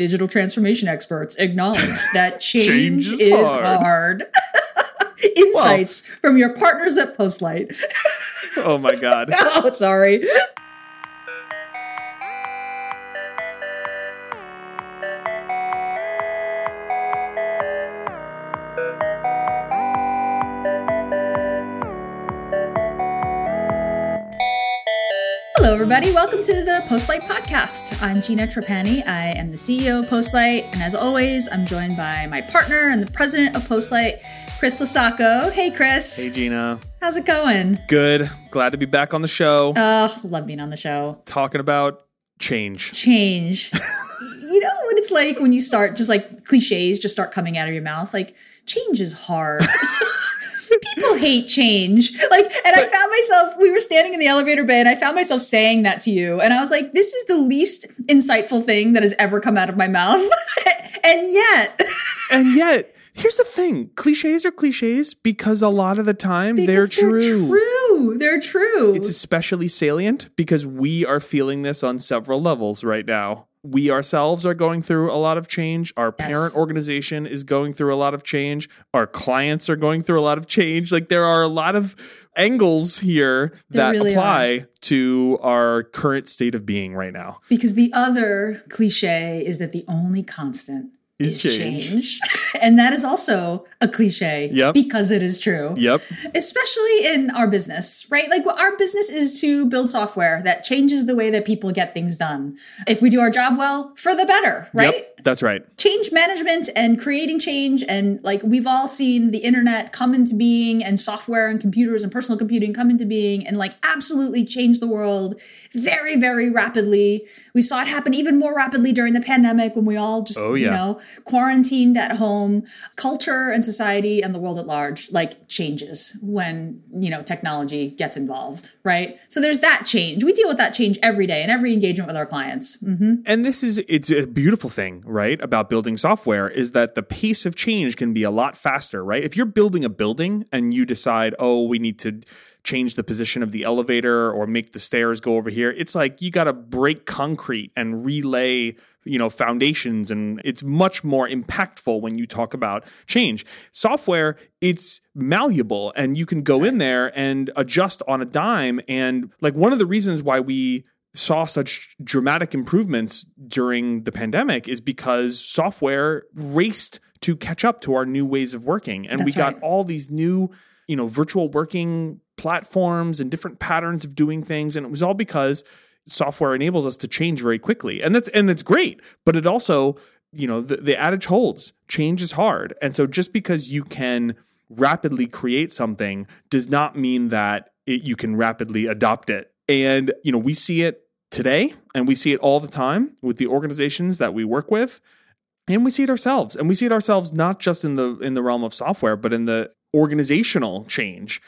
digital transformation experts acknowledge that change, Change is is, hard. hard. Insights from your partners at Postlight. Oh my god. oh, sorry. Everybody. Welcome to the Postlight Podcast. I'm Gina Trapani. I am the CEO of Postlight, and as always, I'm joined by my partner and the president of Postlight, Chris LoCasale. Hey, Chris. Hey Gina. How's it going? Good. Glad to be back on the show Oh, love being on the show. talking about change. Change. you know what it's like when you start just like cliches just start coming out of your mouth? Like, change is hard. People hate change. Like, and I found myself, we were standing in the elevator bay and I found myself saying that to you. And I was like, this is the least insightful thing that has ever come out of my mouth. and yet, And yet, here's the thing. Cliches are cliches because a lot of the time they're because true. true. They're true. It's especially salient because we are feeling this on several levels right now. We ourselves are going through a lot of change. Our Yes. parent organization is going through a lot of change. Our clients are going through a lot of change. Like there are a lot of angles here that really apply to our current state of being right now. because the other cliche is that the only constant Is change. and that is also a cliche Yep. because it is true. Yep. Especially in our business, right? Like what our business is to build software that changes the way that people get things done. If we do our job well, for the better, right? Yep. That's right. change management and creating change and like we've all seen the internet come into being and software and computers and personal computing come into being and like absolutely change the world very very rapidly. We saw it happen even more rapidly during the pandemic when we all just Oh, you know quarantined at home. Culture and society and the world at large like changes when you know technology gets involved right? So there's that change. We deal with that change every day in every engagement with our clients. Mm-hmm. And this is it's a beautiful thing, right? About building software is that the pace of change can be a lot faster, right? If you're building a building and you decide, "Oh, we need to change the position of the elevator or make the stairs go over here." It's like you got to break concrete and relay you know foundations and it's much more impactful when you talk about change software it's malleable and you can go in there and adjust on a dime and like one of the reasons why we saw such dramatic improvements during the pandemic is because software raced to catch up to our new ways of working. And we That's got right. all these new you know virtual working platforms and different patterns of doing things. And it was all because software enables us to change very quickly. And that's and it's great but it also you know the, the adage holds. Change is hard. And so just because you can rapidly create something does not mean that it, you can rapidly adopt it and you know we see it today and we see it all the time with the organizations that we work with and we see it ourselves and we see it ourselves not just in the in the realm of software but in the organizational change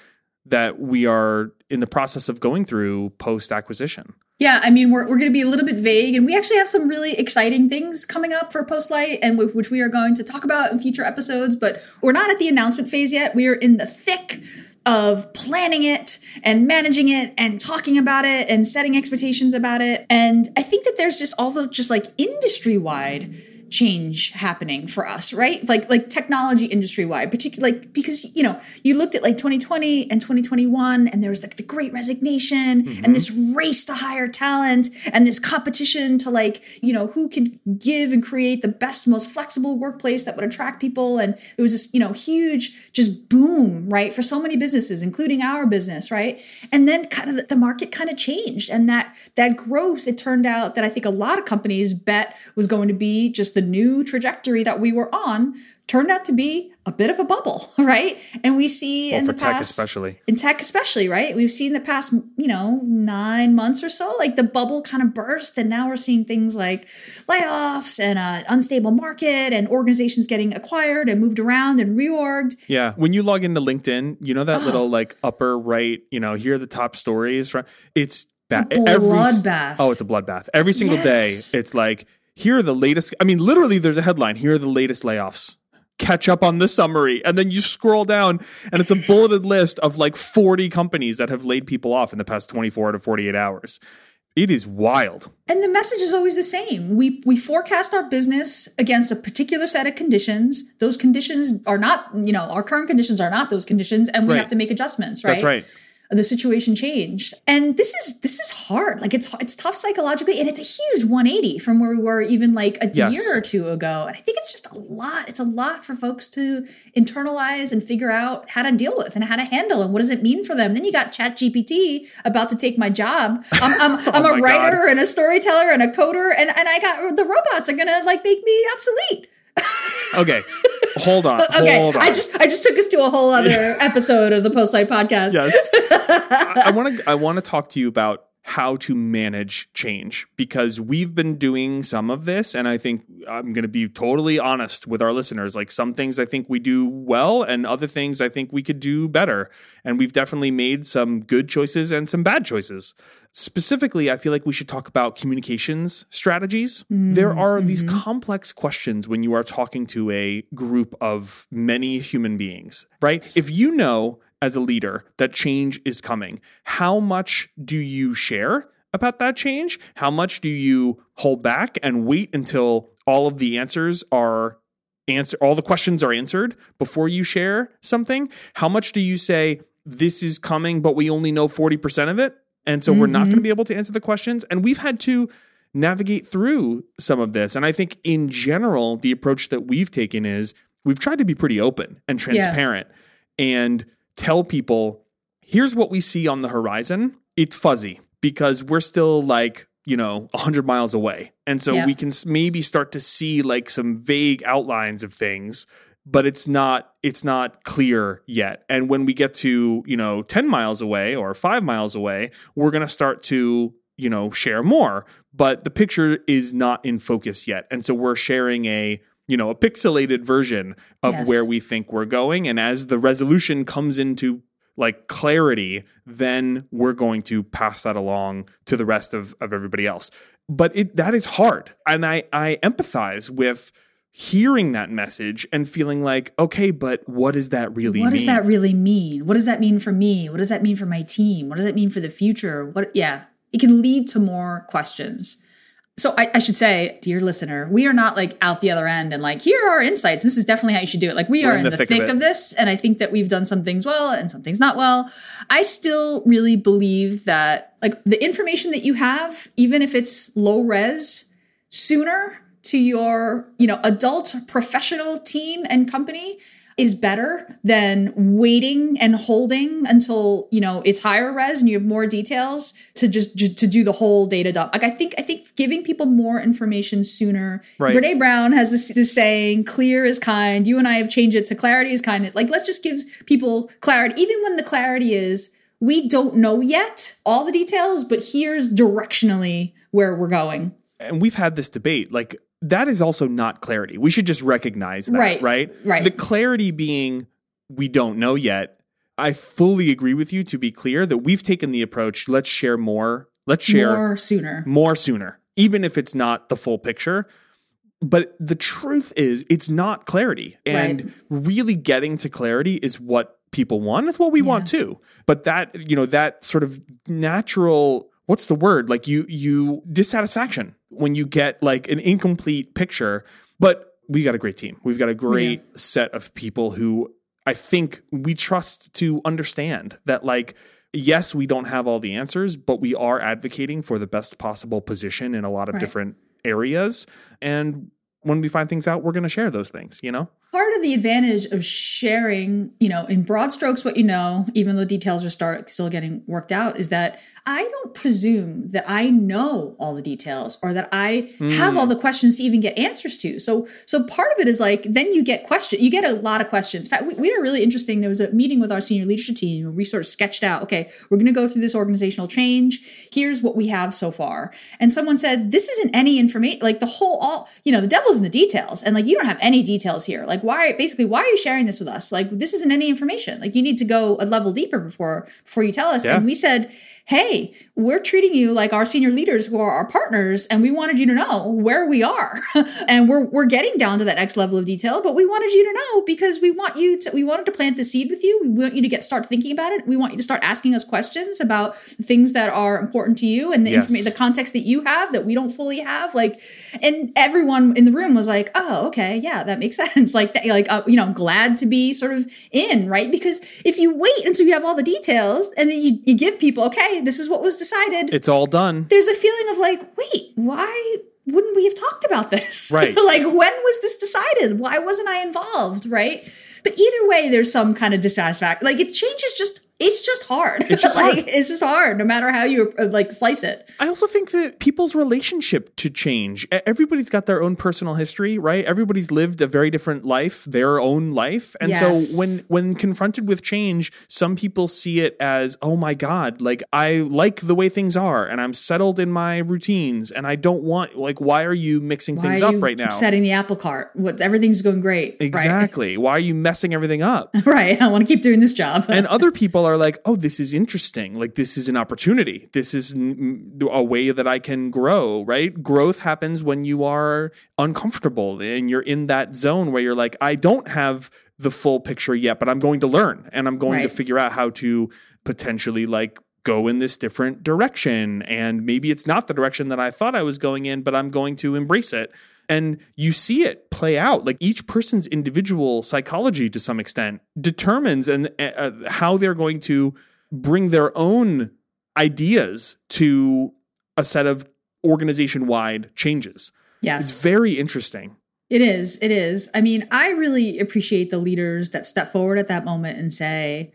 that we are in the process of going through post acquisition Yeah, I mean, we're, we're going to be a little bit vague, and we actually have some really exciting things coming up for Postlight, and w- which we are going to talk about in future episodes. But we're not at the announcement phase yet. We are in the thick of planning it and managing it and talking about it and setting expectations about it. And I think that there's just all the just like industry wide change happening for us, right? Like like technology industry wide, particularly like because you know you looked at like 2020 and 2021, and there was like the Great Resignation and mm-hmm. this race to hire talent and this competition to like you know who can give and create the best, most flexible workplace that would attract people, and it was this you know huge just boom, right, for so many businesses, including our business, right? And then kind of the, the market kind of changed, and that that growth, it turned out that I think a lot of companies bet was going to be just the new trajectory that we were on turned out to be a bit of a bubble, right? And we see in for the tech past, especially. in tech especially, right? We've seen the past, you know, nine months or so, like the bubble kind of burst, and now we're seeing things like layoffs and an unstable market, and organizations getting acquired and moved around and reorged. Yeah. When you log into LinkedIn, you know that Oh. little like upper right, you know, here are the top stories, right? It's ba- It's a every bloodbath. Oh, it's a bloodbath. Every single Yes. day, it's like here are the latest. I mean, literally, there's a headline. Here are the latest layoffs. Catch up on this summary, and then you scroll down, and it's a bulleted list of like 40 companies that have laid people off in the past 24 to 48 hours. It is wild. And the message is always the same. We we forecast our business against a particular set of conditions. Those conditions are not, you know, our current conditions are not those conditions, and we Right. have to make adjustments, right? That's right. The situation changed, and this is this is hard. Like it's it's tough psychologically, and it's a huge 180 from where we were even like a Yes. year or two ago. And I think it's just a lot. It's a lot for folks to internalize and figure out how to deal with and how to handle, and what does it mean for them. Then you got Chat GPT about to take my job. I'm I'm, I'm Oh a writer and a storyteller and a coder, and and I got the robots are gonna like make me obsolete. Okay. Hold on. Okay, Hold on. I just I just took us to a whole other episode of the Postlight podcast. yes. I want to I want to talk to you about how to manage change because we've been doing some of this and I think I'm going to be totally honest with our listeners like some things I think we do well and other things I think we could do better and we've definitely made some good choices and some bad choices. Specifically, I feel like we should talk about communications strategies. Mm, there are these mm-hmm. complex questions when you are talking to a group of many human beings, right? If you know as a leader that change is coming, how much do you share about that change? How much do you hold back and wait until all of the answers are answer all the questions are answered before you share something? How much do you say this is coming but we only know 40% of it and so we're not mm-hmm. going to be able to answer the questions? And we've had to navigate through some of this. And I think in general the approach that we've taken is we've tried to be pretty open and transparent. And tell people here's what we see on the horizon. It's fuzzy because we're still like, you know, 100 miles away. And so Yeah. we can maybe start to see like some vague outlines of things, but it's not it's not clear yet. And when we get to, you know, 10 miles away or 5 miles away, we're going to start to you know share more but the picture is not in focus yet and so we're sharing a you know a pixelated version of Yes. where we think we're going and as the resolution comes into like clarity then we're going to pass that along to the rest of, of everybody else but it that is hard and i i empathize with hearing that message and feeling like okay but what does that really What mean does that really mean? What does that mean for me? What does that mean for my team? What does that mean for the future? What yeah. It can lead to more questions. So I, I should say, dear listener, we are not like out the other end and like, here are our insights. This is definitely how you should do it. Like we We're are in the thick of thick it. of this. And I think that we've done some things well and some things not well. I still really believe that like the information that you have, even if it's low res, sooner to your, you know, adult professional team and company is better than waiting and holding until, you know, it's higher res and you have more details to just, ju- to do the whole data dump. Like I think I think giving people more information sooner. Right. Brene Brown has this, this saying, clear is kind. You and I have changed it to clarity is kindness. Like let's just give people clarity even when the clarity is we don't know yet all the details, but here's directionally where we're going. and we've had this debate like that is also not clarity. We should just recognize that Right, right? right. the clarity being we don't know yet. I fully agree with you to be clear that we've taken the approach let's share more let's share more, sooner, more sooner. even if it's not the full picture. But the truth is it's not clarity. And Right. really getting to clarity is what people want. It's what we want too. But that you know that sort of natural what's the word? Like you you dissatisfaction when you get like an incomplete picture. But we got a great team. We've got a great set of people who i think we trust to understand that like yes we don't have all the answers but we are advocating for the best possible position in a lot of Right. different areas. And when we find things out we're going to share those things you know part of the advantage of sharing, you know, in broad strokes, what you know, even though details are start still getting worked out, is that I don't presume that I know all the details or that I have all hmm. the questions to even get answers to. So, so part of it is like then you get question, you get a lot of questions. In fact, we, we had a really interesting. There was a meeting with our senior leadership team where we sort of sketched out. Okay, we're going to go through this organizational change. Here's what we have so far. And someone said, "This isn't any information. Like the whole all, you know, the devil's in the details, and like you don't have any details here. Like why why basically why are you sharing this with us? Like this isn't any information. Like you need to go a level deeper before before you tell us. Yeah. And we said, hey, we're treating you like our senior leaders who are our partners, and we wanted you to know where we are. and we're we're getting down to that next level of detail, but we wanted you to know because we want you to we wanted to plant the seed with you. We want you to get start thinking about it. We want you to start asking us questions about things that are important to you and the Yes. informa- the context that you have that we don't fully have. Like, and everyone in the room was like, "Oh, okay, yeah, that makes sense." Like, that, like uh, you know, glad to be sort of in, right? Because if you wait until you have all the details and then you, you give people, "Okay, this is what was decided," It's all done. there's a feeling of like, "Wait, why?" Wouldn't we have talked about this? Right. like, when was this decided? Why wasn't I involved? Right. But either way, there's some kind of dissatisfaction. Like, it's changes just, it's just hard. It's just like, hard. It's just hard, no matter how you uh, like slice it. I also think that people's relationship to change. Everybody's got their own personal history, right? Everybody's lived a very different life, their own life. And Yes. so when when confronted with change, some people see it as, "Oh my god, like I like the way things are and I'm settled in my routines and I don't want like why are you mixing Why things up right now?" Setting the apple cart. What everything's going great. right? Exactly. Why are you messing everything up? Right. I want to keep doing this job. and other people are like, "Oh, this is interesting. Like this is an opportunity. This is a way that I can grow." Right? Growth happens when you are uncomfortable and you're in that zone where you're like, "I don't have the full picture yet, but I'm going to learn and I'm going Right. to figure out how to potentially like." Go in this different direction, and maybe it's not the direction that I thought I was going in, but I'm going to embrace it. And you see it play out. Like each person's individual psychology, to some extent, determines and uh, how they're going to bring their own ideas to a set of organization wide changes. yes. It's very interesting. It is. It is. I mean, I really appreciate the leaders that step forward at that moment and say,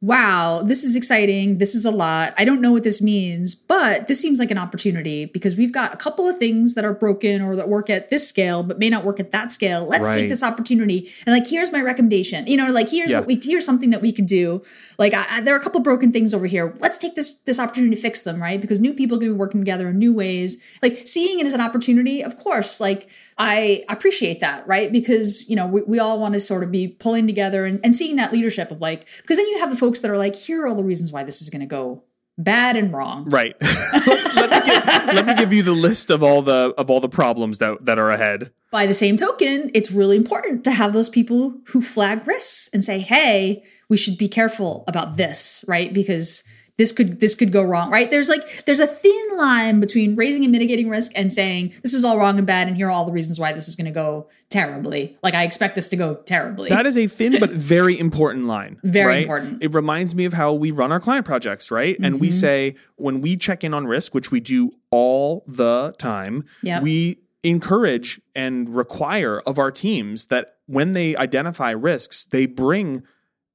wow, this is exciting. This is a lot. I don't know what this means, but this seems like an opportunity because we've got a couple of things that are broken or that work at this scale, but may not work at that scale. Let's Right. take this opportunity. And like, here's my recommendation. You know, like, here's Yeah. what we, here's something that we could do. Like, I, I- there are a couple broken things over here. Let's take this, this opportunity to fix them, right? Because new people are going to be working together in new ways. Like, seeing it as an opportunity, of course, like, I appreciate that, right? Because, you know, we, we all want to sort of be pulling together and, and seeing that leadership of like, because then you have the folks that are like, here are all the reasons why this is going to go bad and wrong. Right. let, me give, let me give you the list of all the of all the problems that that are ahead. By the same token, it's really important to have those people who flag risks and say, hey, we should be careful about this, right? Because this could this could go wrong, right? There's like there's a thin line between raising and mitigating risk and saying this is all wrong and bad, and here are all the reasons why this is going to go terribly. Like I expect this to go terribly. That is a thin but very important line. Very right? important. It reminds me of how we run our client projects, right? And Mm-hmm. we say when we check in on risk, which we do all the time, Yep. we encourage and require of our teams that when they identify risks, they bring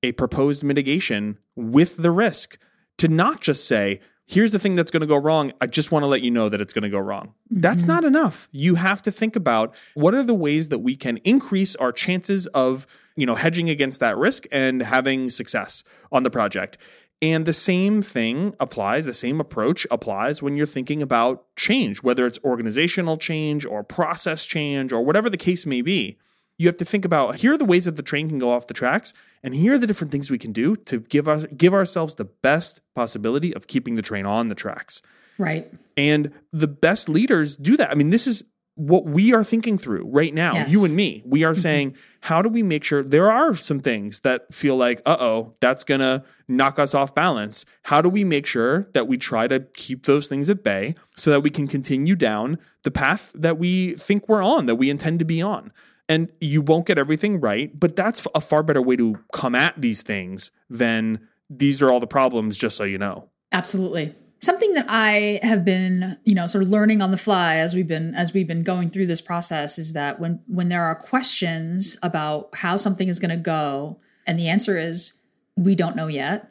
a proposed mitigation with the risk to not just say, here's the thing that's going to go wrong. I just want to let you know that it's going to go wrong. That's mm-hmm. not enough. You have to think about what are the ways that we can increase our chances of, you know, hedging against that risk and having success on the project. And the same thing applies, the same approach applies when you're thinking about change, whether it's organizational change or process change or whatever the case may be you have to think about here are the ways that the train can go off the tracks and here are the different things we can do to give us give ourselves the best possibility of keeping the train on the tracks. Right. and the best leaders do that. I mean this is what we are thinking through right now. Yes. you and me. We are saying how do we make sure there are some things that feel like uh-oh that's gonna knock us off balance. How do we make sure that we try to keep those things at bay so that we can continue down the path that we think we're on that we intend to be on and you won't get everything right but that's a far better way to come at these things than these are all the problems just so you know Absolutely. Something that I have been, you know, sort of learning on the fly as we've been as we've been going through this process is that when when there are questions about how something is going to go and the answer is we don't know yet,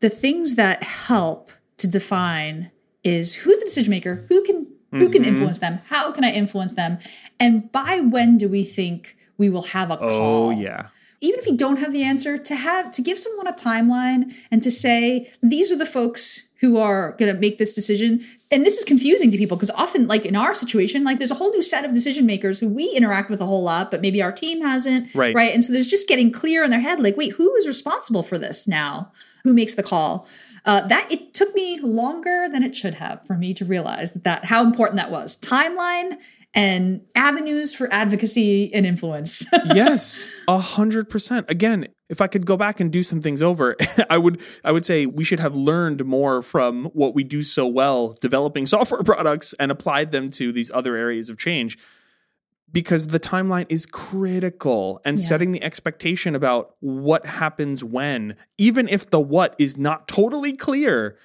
the things that help to define is who's the decision maker, who can who can mm-hmm. influence them, how can I influence them, and by when do we think we will have a oh, call? oh yeah even if you don't have the answer, to have to give someone a timeline and to say these are the folks who are going to make this decision. And this is confusing to people because often, like in our situation, like there's a whole new set of decision makers who we interact with a whole lot, but maybe our team hasn't. Right. Right. And so there's just getting clear in their head, like, wait, who is responsible for this now? Who makes the call? Uh, that it took me longer than it should have for me to realize that, that how important that was. Timeline and avenues for advocacy and influence. yes, a hundred percent. Again, if I could go back and do some things over, I would I would say we should have learned more from what we do so well developing software products and applied them to these other areas of change because the timeline is critical and Yeah. setting the expectation about what happens when even if the what is not totally clear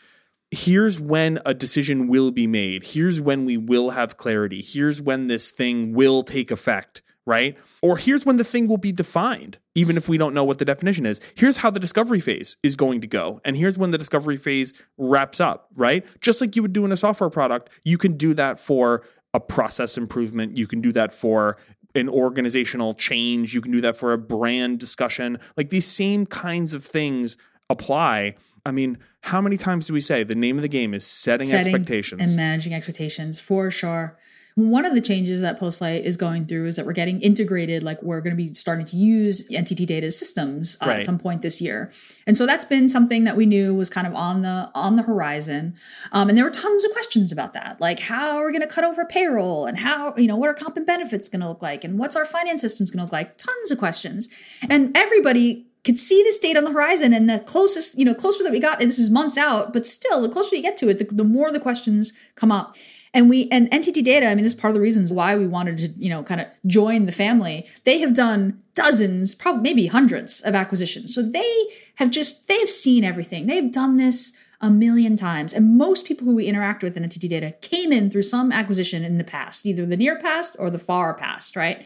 here's when a decision will be made. Here's when we will have clarity. Here's when this thing will take effect right? Or here's when the thing will be defined even if we don't know what the definition is. Here's how the discovery phase is going to go and here's when the discovery phase wraps up right? Just like you would do in a software product you can do that for a process improvement. You can do that for an organizational change. You can do that for a brand discussion. Like these same kinds of things apply i mean how many times do we say the name of the game is setting, setting expectations and managing expectations for sure. One of the changes that Postlight is going through is that we're getting integrated, like we're going to be starting to use NTT Data's systems uh, Right. at some point this year, and so that's been something that we knew was kind of on the on the horizon. Um, and there were tons of questions about that, like how are we going to cut over payroll, and how you know what are comp and benefits going to look like, and what's our finance systems going to look like. Tons of questions, and everybody could see this date on the horizon and the closest you know closer that we got and this is months out but still the closer you get to it the, the more the questions come up. And we and ntt data i mean this is part of the reasons why we wanted to you know kind of join the family. They have done dozens probably maybe hundreds of acquisitions. So they have just they have seen everything. They've done this a million times and most people who we interact with in ntt data came in through some acquisition in the past either the near past or the far past right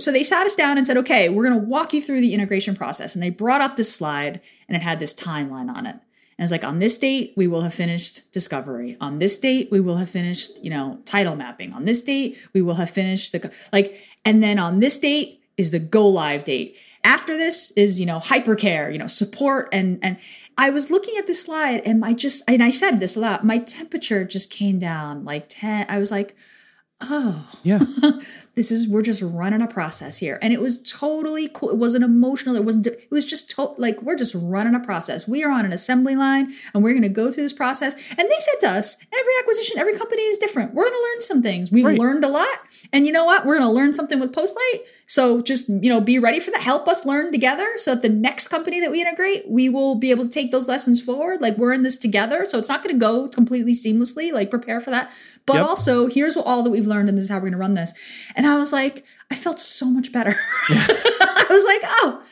so they sat us down and said, okay, we're going to walk you through the integration process. And they brought up this slide and it had this timeline on it. And it's like, on this date, we will have finished discovery. On this date, we will have finished, you know, title mapping. On this date, we will have finished the, like, and then on this date is the go live date. After this is, you know, hypercare, you know, support. And, and I was looking at this slide and I just, and I said this a lot, my temperature just came down like 10. I was like, oh, yeah. This is we're just running a process here. And it was totally cool. It wasn't emotional. It wasn't it was just to- like we're just running a process. We are on an assembly line and we're going to go through this process. And they said to us every acquisition every company is different. We're going to learn some things. We've Right. learned a lot. And you know what? We're going to learn something with postlight so just you know be ready for that. Help us learn together so that the next company that we integrate we will be able to take those lessons forward. Like we're in this together so it's not going to go completely seamlessly like prepare for that. But Yep. also here's all that we've learned and this is how we're going to run this. And i was like i felt so much better i was like oh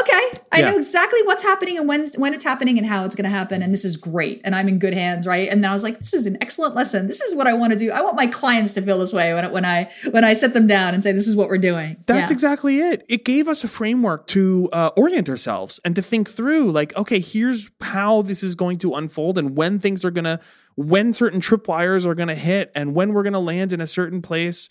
okay i Yeah. know exactly what's happening and when when it's happening and how it's going to happen and this is great and i'm in good hands right and then i was like this is an excellent lesson this is what i want to do i want my clients to feel this way when, I- when i when i set them down and say this is what we're doing That's Yeah. exactly it. It gave us a framework to uh, orient ourselves and to think through, like, okay, here's how this is going to unfold and when things are going to, when certain tripwires are going to hit and when we're going to land in a certain place.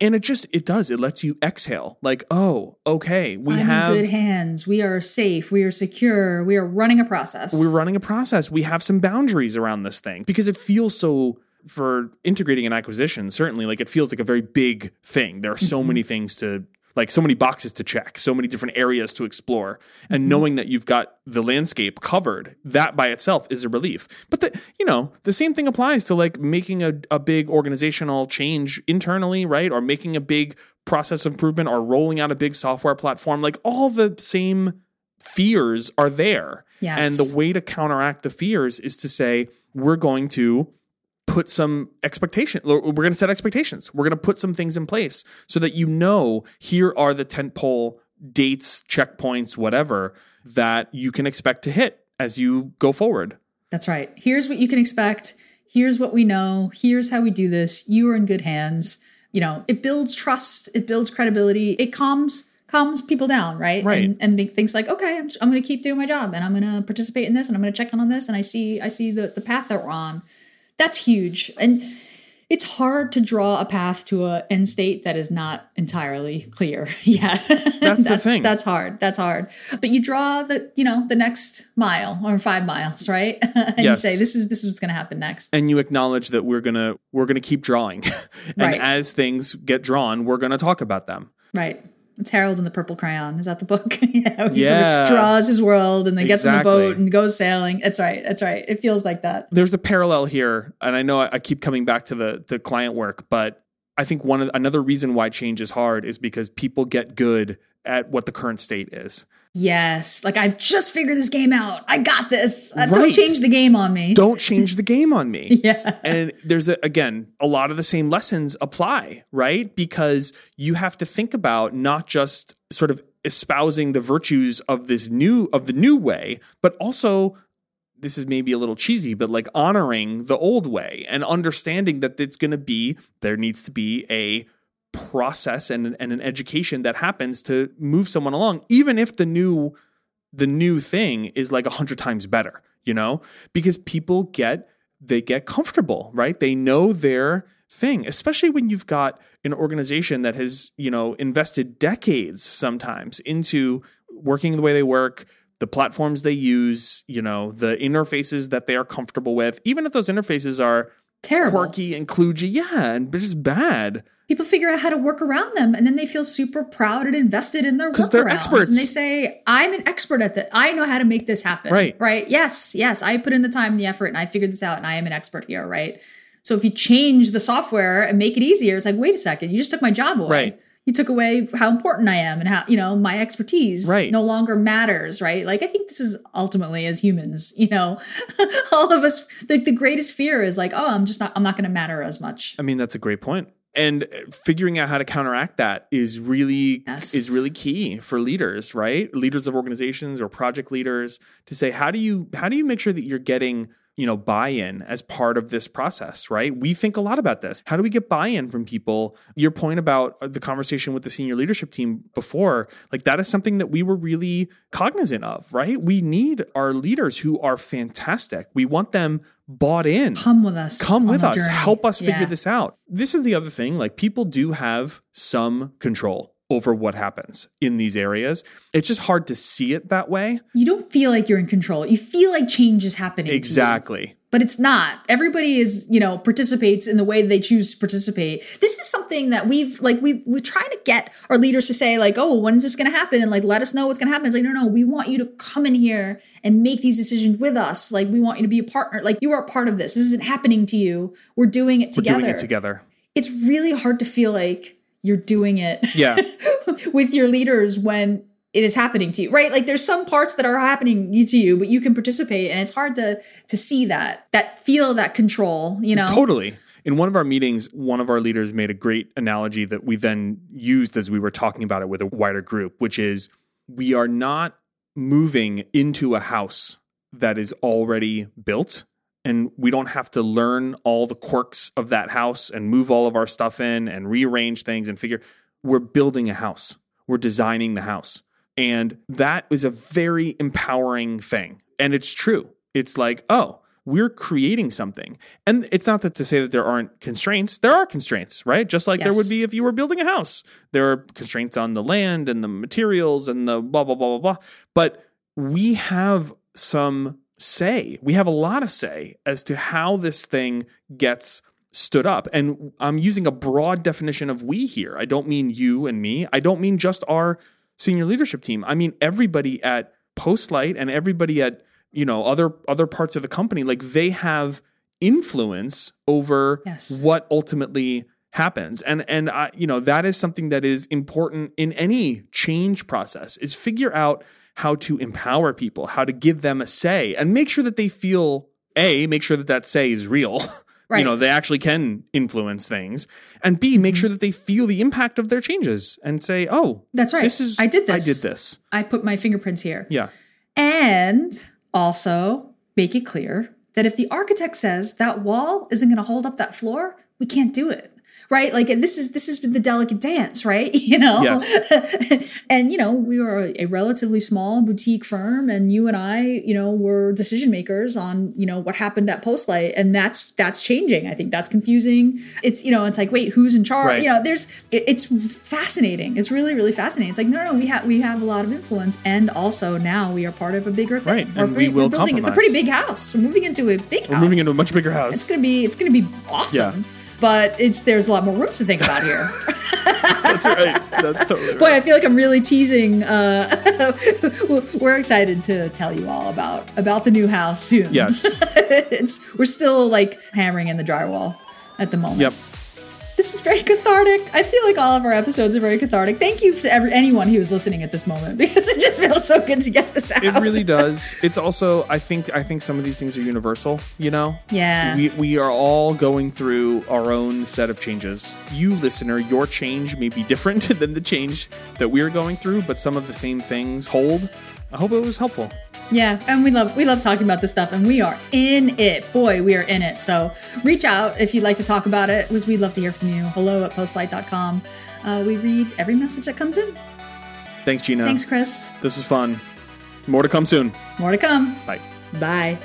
And it just, it does. It lets you exhale. Like, oh, okay, we I'm have. good hands we are safe we are secure we are running a process we're running a process. We have some boundaries around this thing because it feels so for integrating an acquisition, certainly like it feels like a very big thing. There are so mm-hmm. many things to like so many boxes to check, so many different areas to explore. And mm-hmm. knowing that you've got the landscape covered, that by itself is a relief. But the you know, the same thing applies to like making a, a big organizational change internally, right? Or making a big process improvement or rolling out a big software platform. Like all the same fears are there. Yes. And the way to counteract the fears is to say, we're going to put some expectation we're going to set expectations we're going to put some things in place so that you know here are the tentpole dates checkpoints whatever that you can expect to hit as you go forward That's right. Here's what you can expect. Here's what we know. Here's how we do this. You are in good hands. You know, it builds trust. It builds credibility. It calms calms people down, right? Right. And, and make things like, okay, I'm, I'm going to keep doing my job, and I'm going to participate in this, and I'm going to check in on this, and I see I see the the path that we're on. That's huge. And it's hard to draw a path to a end state that is not entirely clear yet. That's, the thing. That's hard. That's hard. But you draw the, you know, the next mile or five miles, right? and Yes. you say, this is this is what's going to happen next. and you acknowledge that we're gonna we're gonna keep drawing, and Right. as things get drawn, we're gonna talk about them. Right. It's Harold and the Purple Crayon. Is that the book? yeah. He Yeah. Sort of draws his world and then gets on the boat and goes sailing. That's right. That's right. It feels like that. There's a parallel here, and I know I, I keep coming back to the the client work, but I think one of, another reason why change is hard is because people get good at what the current state is. Yes. Like I've just figured this game out. I got this. Uh, Right. Don't change the game on me. Don't change the game on me. Yeah. And there's a, again a lot of the same lessons apply, right? Because you have to think about not just sort of espousing the virtues of this new of the new way, but also this is maybe a little cheesy, but like honoring the old way and understanding that it's going to be there needs to be a process and, and an education that happens to move someone along, even if the new the new thing is like a hundred times better, you know, because people get they get comfortable, right? They know their thing, especially when you've got an organization that has, you know, invested decades sometimes into working the way they work, the platforms they use, you know, the interfaces that they are comfortable with, even if those interfaces are Terrible. quirky and kludgy, yeah, and just bad. People figure out how to work around them and then they feel super proud and invested in their workarounds. they're experts. And they say, I'm an expert at this. I know how to make this happen. Right. Right. Yes. Yes. I put in the time and the effort and I figured this out and I am an expert here. Right. So if you change the software and make it easier, it's like, wait a second, you just took my job away. Right. You took away how important I am and how, you know, my expertise Right. no longer matters, right? Like, I think this is ultimately as humans, you know, all of us, like the greatest fear is like, oh, I'm just not, I'm not going to matter as much. I mean, that's a great point. And figuring out how to counteract that is really Yes. is really key for leaders, right? Leaders of organizations or project leaders to say how do you how do you make sure that you're getting you know buy-in as part of this process right? We think a lot about this. How do we get buy-in from people? Your point about uh, the conversation with the senior leadership team before like that is something that we were really cognizant of right? We need our leaders who are fantastic. We want them bought in. Come with us. come with us. journey. help us figure Yeah. this out. This is the other thing like people do have some control over what happens in these areas it's just hard to see it that way You don't feel like you're in control. You feel like change is happening. to you. exactly but it's not. Everybody is, you know, participates in the way they choose to participate. This is something that we've like we we try to get our leaders to say like, "Oh, when's this going to happen?" and like let us know what's going to happen. It's like, "No, no, we want you to come in here and make these decisions with us. Like we want you to be a partner. Like you are a part of this. This isn't happening to you. We're doing it together." we're together." doing it together It's really hard to feel like you're doing it yeah. with your leaders when it is happening to you right? Like there's some parts that are happening to you but you can participate and it's hard to to see that that feel that control you know? Totally. In one of our meetings one of our leaders made a great analogy that we then used as we were talking about it with a wider group which is we are not moving into a house that is already built and we don't have to learn all the quirks of that house and move all of our stuff in and rearrange things and figure we're building a house. We're designing the house. And that is a very empowering thing. And it's true. It's like oh we're creating something. And it's not that to say that there aren't constraints. There are constraints right? Just like there would be if you were building a house. There are constraints on the land and the materials and the blah blah blah blah blah. But we have some say. We have a lot of say as to how this thing gets stood up. And I'm using a broad definition of we here. I don't mean you and me. I don't mean just our senior leadership team. I mean everybody at Postlight and everybody at, you know, other other parts of the company. Like they have influence over Yes. what ultimately happens and and I, you know that is something that is important in any change process is figure out how to empower people how to give them a say and make sure that they feel a make sure that that say is real. Right. you know they actually can influence things. And b make mm-hmm. sure that they feel the impact of their changes and say oh That's right. this is I did this. i did this. I put my fingerprints here. Yeah. And also make it clear that if the architect says that wall isn't going to hold up that floor we can't do it right? Like this is this has been the delicate dance, right? You know, Yes. and you know we were a relatively small boutique firm, and you and I, you know, were decision makers on you know what happened at Postlight, and that's that's changing. I think that's confusing. It's you know, it's like wait, who's in charge? Right. You know, there's it, it's fascinating. It's really really fascinating. It's like no, no, we have we have a lot of influence, and also now we are part of a bigger thing. Right, We're and we we're will building. It's a pretty big house. We're moving into a big. We're moving into a much bigger house. It's gonna be it's gonna be awesome. But it's there's a lot more rooms to think about here. That's right. That's totally right. Boy, I feel like I'm really teasing. Uh, we're excited to tell you all about about the new house soon. Yes. it's we're still like hammering in the drywall at the moment. Yep. This was very cathartic. I feel like all of our episodes are very cathartic. Thank you to every, anyone who is listening at this moment because it just feels so good to get this out. It really does. It's also I think I think some of these things are universal, you know? Yeah. We we are all going through our own set of changes. You listener, your change may be different than the change that we're going through, but some of the same things hold. I hope it was helpful. Yeah, and we love we love talking about this stuff, and we are in it. Boy, we are in it. So reach out if you'd like to talk about it, because we'd love to hear from you. Hello at postlight.com. Uh, we read every message that comes in. Thanks, Gina. Thanks, Chris. This was fun. More to come soon. More to come. Bye. Bye.